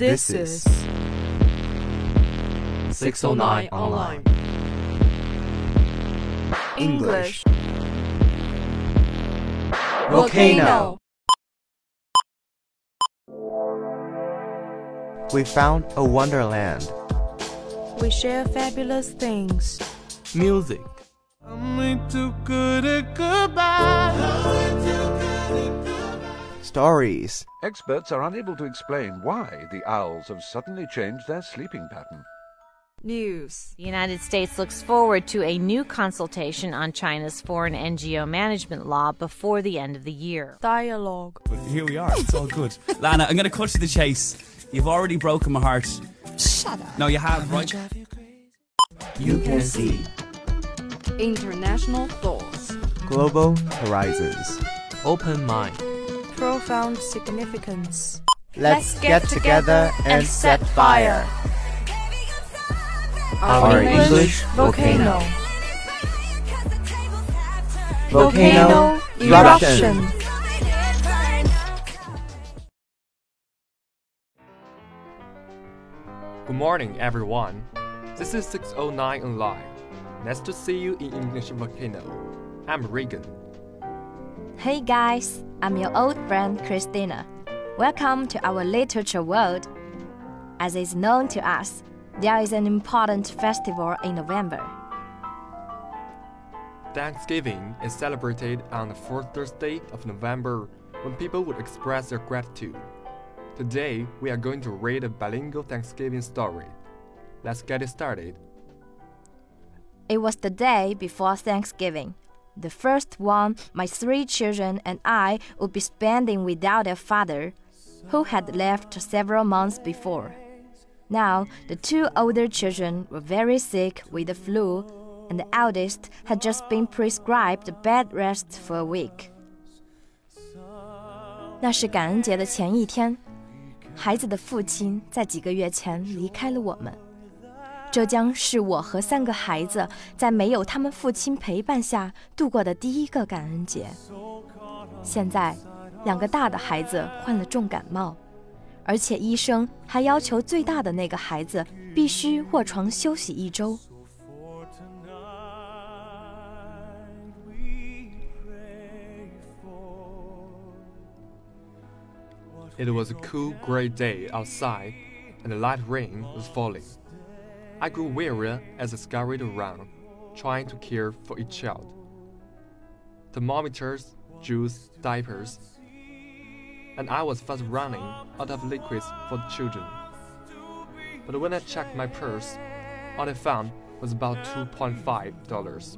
This is 609 Online English. Volcano. We found a wonderland. We share fabulous things. Music. Stories. Experts are unable to explain why the owls have suddenly changed their sleeping pattern. News. The United States looks forward to a new consultation on China's foreign NGO management law before the end of the year. Dialogue. But here we are. It's all good. Lana, I'm going to cut to the chase. You've already broken my heart. Shut up. No, you have, right? You can see. International thoughts. Global horizons. Open mind. Profound significance. Let's get together and set fire. Our English volcano. Volcano eruption. Good morning, everyone. This is 609 Online. Nice to see you in English Volcano. I'm Regan. Hey guys, I'm your old friend Christina. Welcome to our literature world. As is known to us, there is an important festival in November. Thanksgiving is celebrated on the fourth Thursday of November when people would express their gratitude. Today, we are going to read a bilingual Thanksgiving story. Let's get it started. It was the day before Thanksgiving, the first one my three children and I would be spending without their father, who had left several months before. Now, the two older children were very sick with the flu, and the eldest had just been prescribed bed rest for a week. 那是感恩节的前一天，孩子的父亲在几个月前离开了我们。 这将是我和三个孩子在没有他们父亲陪伴下度过的第一个感恩节。现在，两个大的孩子患了重感冒，而且医生还要求最大的那个孩子必须卧床休息一周。It was a cool, gray day outside, and a light rain was falling. I grew wearier as I scurried around, trying to care for each child. Thermometers, juice, diapers, and I was fast running out of liquids for the children. But when I checked my purse, all I found was about $2.5.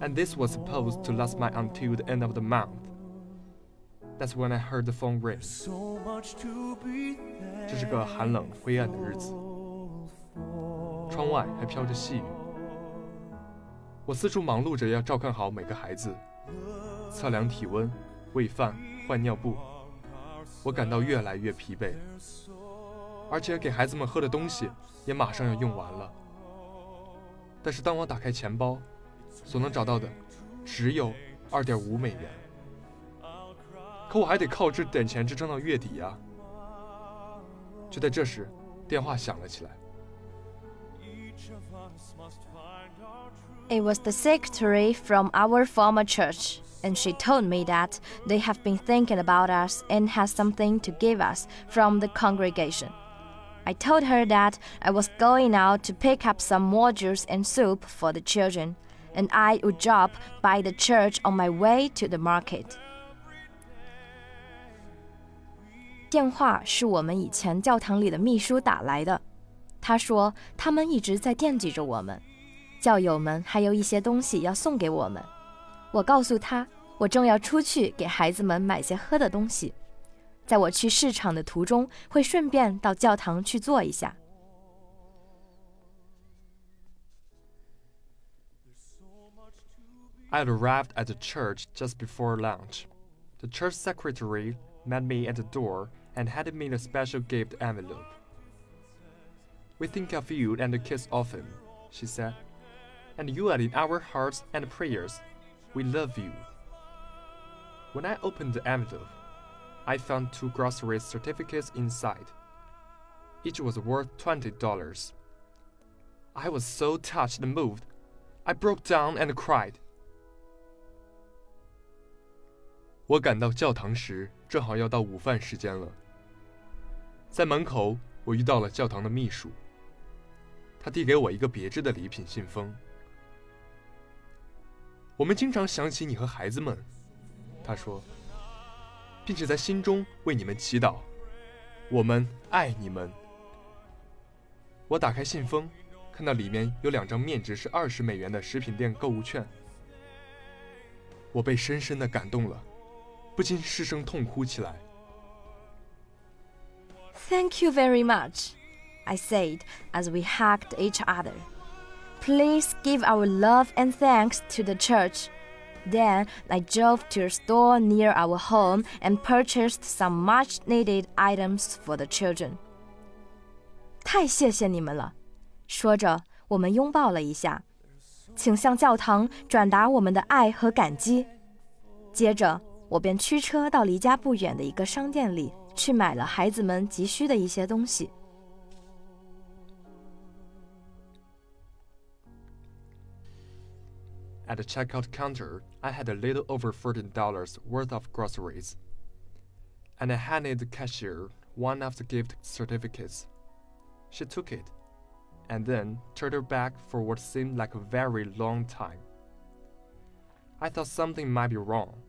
And this was supposed to last me until the end of the month. That's when I heard the phone ring. 这是个寒冷灰暗的日子， 窗外还飘着细雨。我四处忙碌着要照看好每个孩子，测量体温、喂饭、换尿布。我感到越来越疲惫，而且给孩子们喝的东西也马上要用完了。但是当我打开钱包，所能找到的只有二点五美元。可我还得靠这点钱支撑到月底呀、就在这时，电话响了起来。It was the secretary from our former church, and she told me that they have been thinking about us and has something to give us from the congregation. I told her that I was going out to pick up some more juice and soup for the children, and I would drop by the church on my way to the market. 电话是我们以前教堂里的秘书打来的，他说他们一直在惦记着我们， 教友们还有一些东西要送给我们。我告诉他，我正要出去给孩子们买些喝的东西，在我去市场的途中会顺便到教堂去坐一下。 I had arrived at the church just before lunch. The church secretary met me at the door and handed me a special gift envelope. We think of you and the kids often, she said, and you are in our hearts and prayers. We love you. When I opened the envelope, I found two grocery certificates inside Each was worth twenty dollars. I was so touched and moved. I broke down and cried. 我赶到教堂时，正好要到午饭时间了。在门口，我遇到了教堂的秘书。他递给我一个别致的礼品信封。 我们经常想起你和孩子们，他说，并且在心中为你们祈祷。我们爱你们。我打开信封，看到里面有两张面值是二十美元的食品店购物券。我被深深的感动了，不禁失声痛哭起来。Thank you very much, I said as we hugged each other. Please give our love and thanks to the church. Then I drove to a store near our home and purchased some much needed items for the children. 太谢谢你们了，说着，我们拥抱了一下，请向教堂转达我们的爱和感激。接着，我便驱车到离家不远的一个商店里，去买了孩子们急需的一些东西。 At the checkout counter, I had a little over $14 worth of groceries. And I handed the cashier one of the gift certificates. She took it, and then turned her back for what seemed like a very long time. I thought something might be wrong.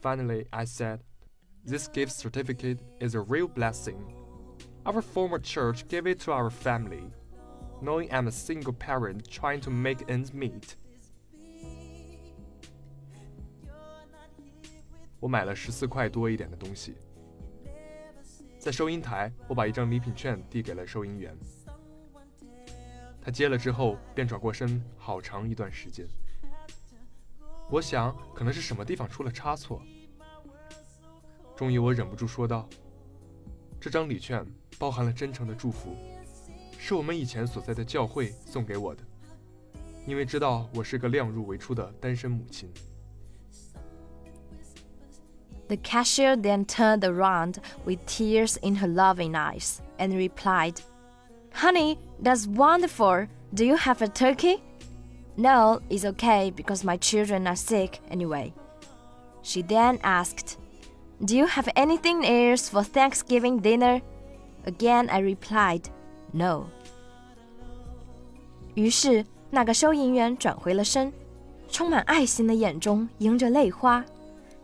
Finally, I said, This gift certificate is a real blessing. Our former church gave it to our family knowing I'm a single parent trying to make ends meet. 我买了十四块多一点的东西，在收银台，我把一张礼品券递给了收银员。他接了之后，便转过身，好长一段时间。我想，可能是什么地方出了差错。终于，我忍不住说道：“这张礼券包含了真诚的祝福。”是我们以前所在的教会送给我的，因为知道我是个量入为出的单身母亲。The cashier then turned around with tears in her loving eyes and replied, Honey, that's wonderful. Do you have a turkey? No, it's okay because my children are sick anyway. She then asked, Do you have anything else for Thanksgiving dinner? Again, I replied, No。于是，那个收银员转回了身，充满爱心的眼中迎着泪花。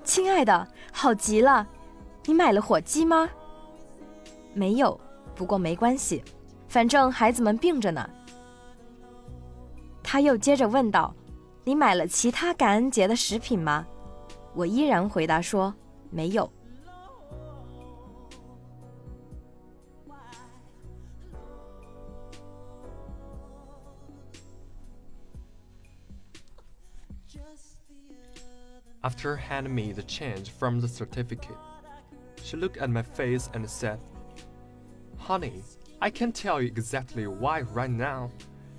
亲爱的，好极了，你买了火鸡吗？没有，不过没关系，反正孩子们病着呢。他又接着问道：“你买了其他感恩节的食品吗？”我依然回答说：“没有。” After handing me the change from the certificate, she looked at my face and said, Honey, I can't tell you exactly why right now,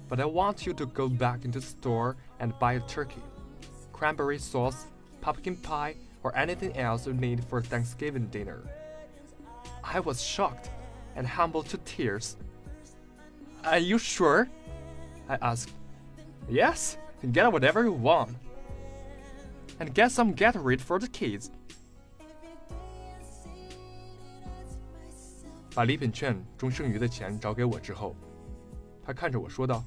but I want you to go back into the store and buy a turkey, cranberry sauce, pumpkin pie, or anything else you need for Thanksgiving dinner. I was shocked and humbled to tears. Are you sure? I asked. Yes, get whatever you want and get some Gatorade for the kids. 把礼品券中剩余的钱找给我之后，他看着我说道：“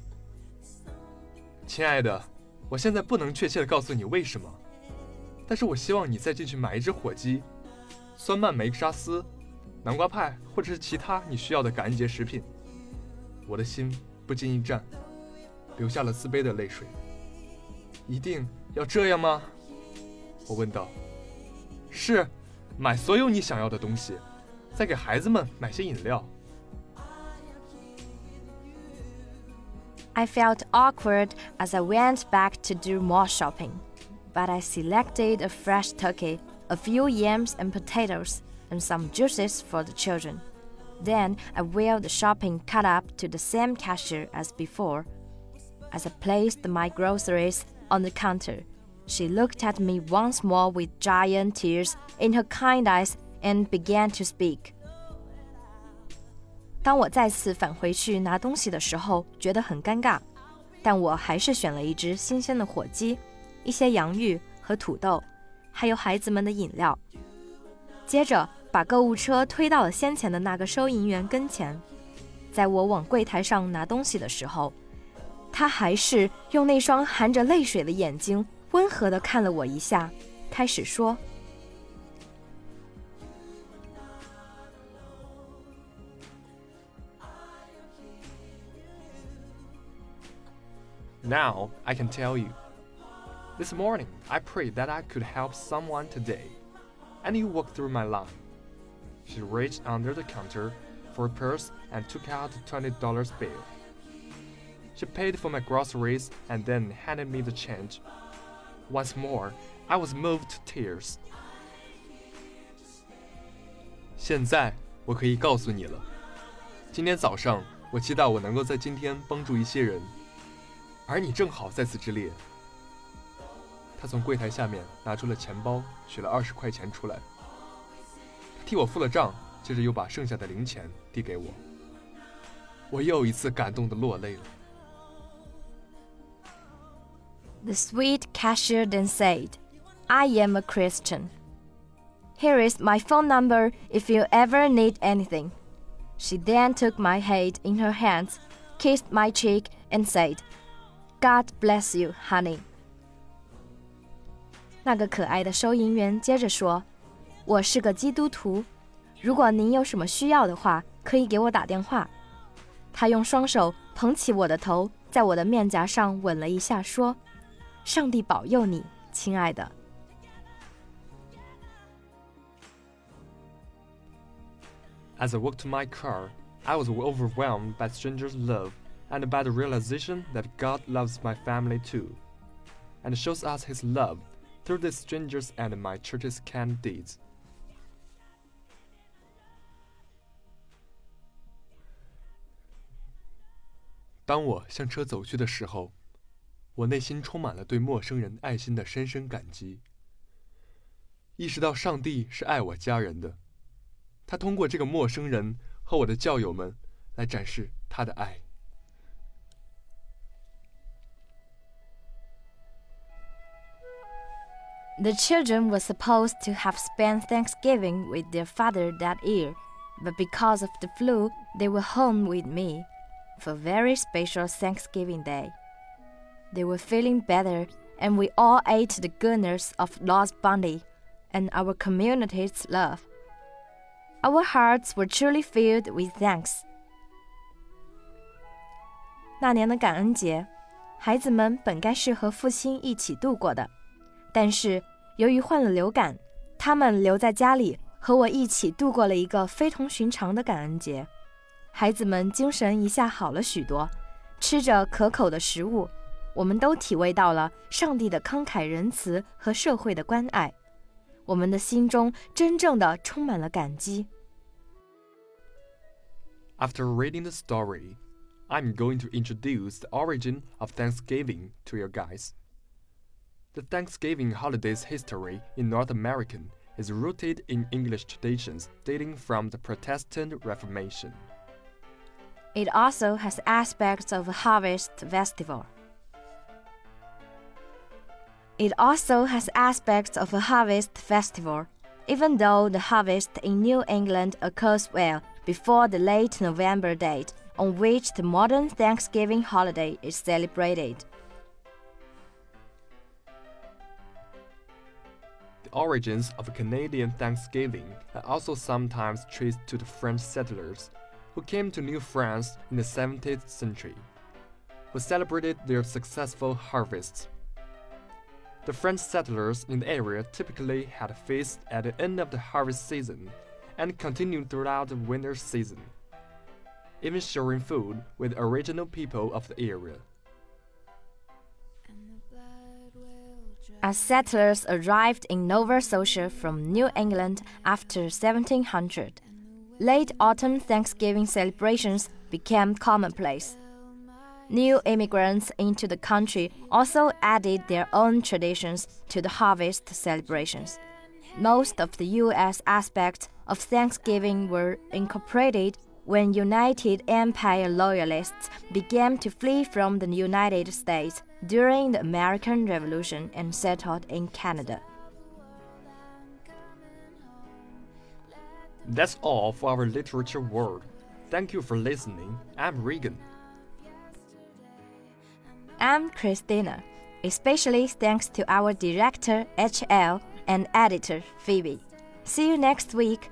亲爱的，我现在不能确切的告诉你为什么，但是我希望你再进去买一只火鸡、酸蔓梅沙司、南瓜派或者是其他你需要的感恩节食品。”我的心不禁一颤，流下了自卑的泪水。一定要这样吗？我问道：“是，买所有你想要的东西，再给孩子们买些饮料。” I felt awkward as I went back to do more shopping, but I selected a fresh turkey, a few yams and potatoes, and some juices for the children. Then I wheeled the shopping cart up to the same cashier as before. As I placed my groceries on the counter, she looked at me once more with giant tears in her kind eyes and began to speak. 当我再次返回去拿东西的时候，觉得很尴尬，但我还是选了一只新鲜的火鸡、一些洋芋和土豆，还有孩子们的饮料。接着把购物车推到了先前的那个收银员跟前。在我往柜台上拿东西的时候，他还是用那双含着泪水的眼睛温和地看了我一下，开始说。Now I can tell you. This morning I prayed that I could help someone today, and you walked through my line. She reached under the counter for a purse and took out a $20 bill. She paid for my groceries and then handed me the change. Once more, I was moved to tears. 现在我可以告诉你了。今天早上，我祈祷我能够在今天帮助一些人，而你正好在此之列。他从柜台下面拿出了钱包，取了二十块钱出来，替我付了账，接着又把剩下的零钱递给我。我又一次感动的落泪了。The sweet cashier then said, I am a Christian. Here is my phone number if you ever need anything. She then took my head in her hands, kissed my cheek, and said, God bless you, honey. 那个可爱的收银员接着说：“我是个基督徒，如果您有什么需要的话，可以给我打电话。”他用双手捧起我的头，在我的面颊上吻了一下，说：“ 上帝保佑你，亲爱的。” As I walked to my car, I was overwhelmed by strangers' love and by the realization that God loves my family too, and shows us His love through the strangers and my church's kind deeds. 当我向车走去的时候，我内心充满了对陌生人爱心的深深感激。意识到上帝是爱我家人的，他通过这个陌生人和我的教友们来展示他的爱。The children were supposed to have spent Thanksgiving with their father that year, but because of the flu, they were home with me for a very special Thanksgiving Day. They were feeling better, and we all ate the goodness of Lost Bundy and our community's love. Our hearts were truly filled with thanks. 那年的感恩节，孩子们本该是和父亲一起度过的，但是由于患了流感，他们留在家里和我一起度过了一个非同寻常的感恩节。孩子们精神一下好了许多，吃着可口的食物，我们都体味到了上帝的慷慨仁慈和社会的关爱，我们的心中真正的充满了感激。After reading the story, I'm going to introduce the origin of Thanksgiving to you guys. The Thanksgiving holiday's history in North America is rooted in English traditions dating from the Protestant Reformation. It also has aspects of a harvest festival. It also has aspects of a harvest festival, even though the harvest in New England occurs well before the late November date on which the modern Thanksgiving holiday is celebrated. The origins of Canadian Thanksgiving are also sometimes traced to the French settlers who came to New France in the 17th century, who celebrated their successful harvests. The French settlers in the area typically had a feast at the end of the harvest season and continued throughout the winter season, even sharing food with the original people of the area. As settlers arrived in Nova Scotia from New England after 1700, late autumn Thanksgiving celebrations became commonplace. New immigrants into the country also added their own traditions to the harvest celebrations. Most of the U.S. aspects of Thanksgiving were incorporated when United Empire loyalists began to flee from the United States during the American Revolution and settled in Canada. That's all for our literature world. Thank you for listening. I'm Regan. I'm Christina, especially thanks to our director HL and editor Phoebe. See you next week.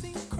cinco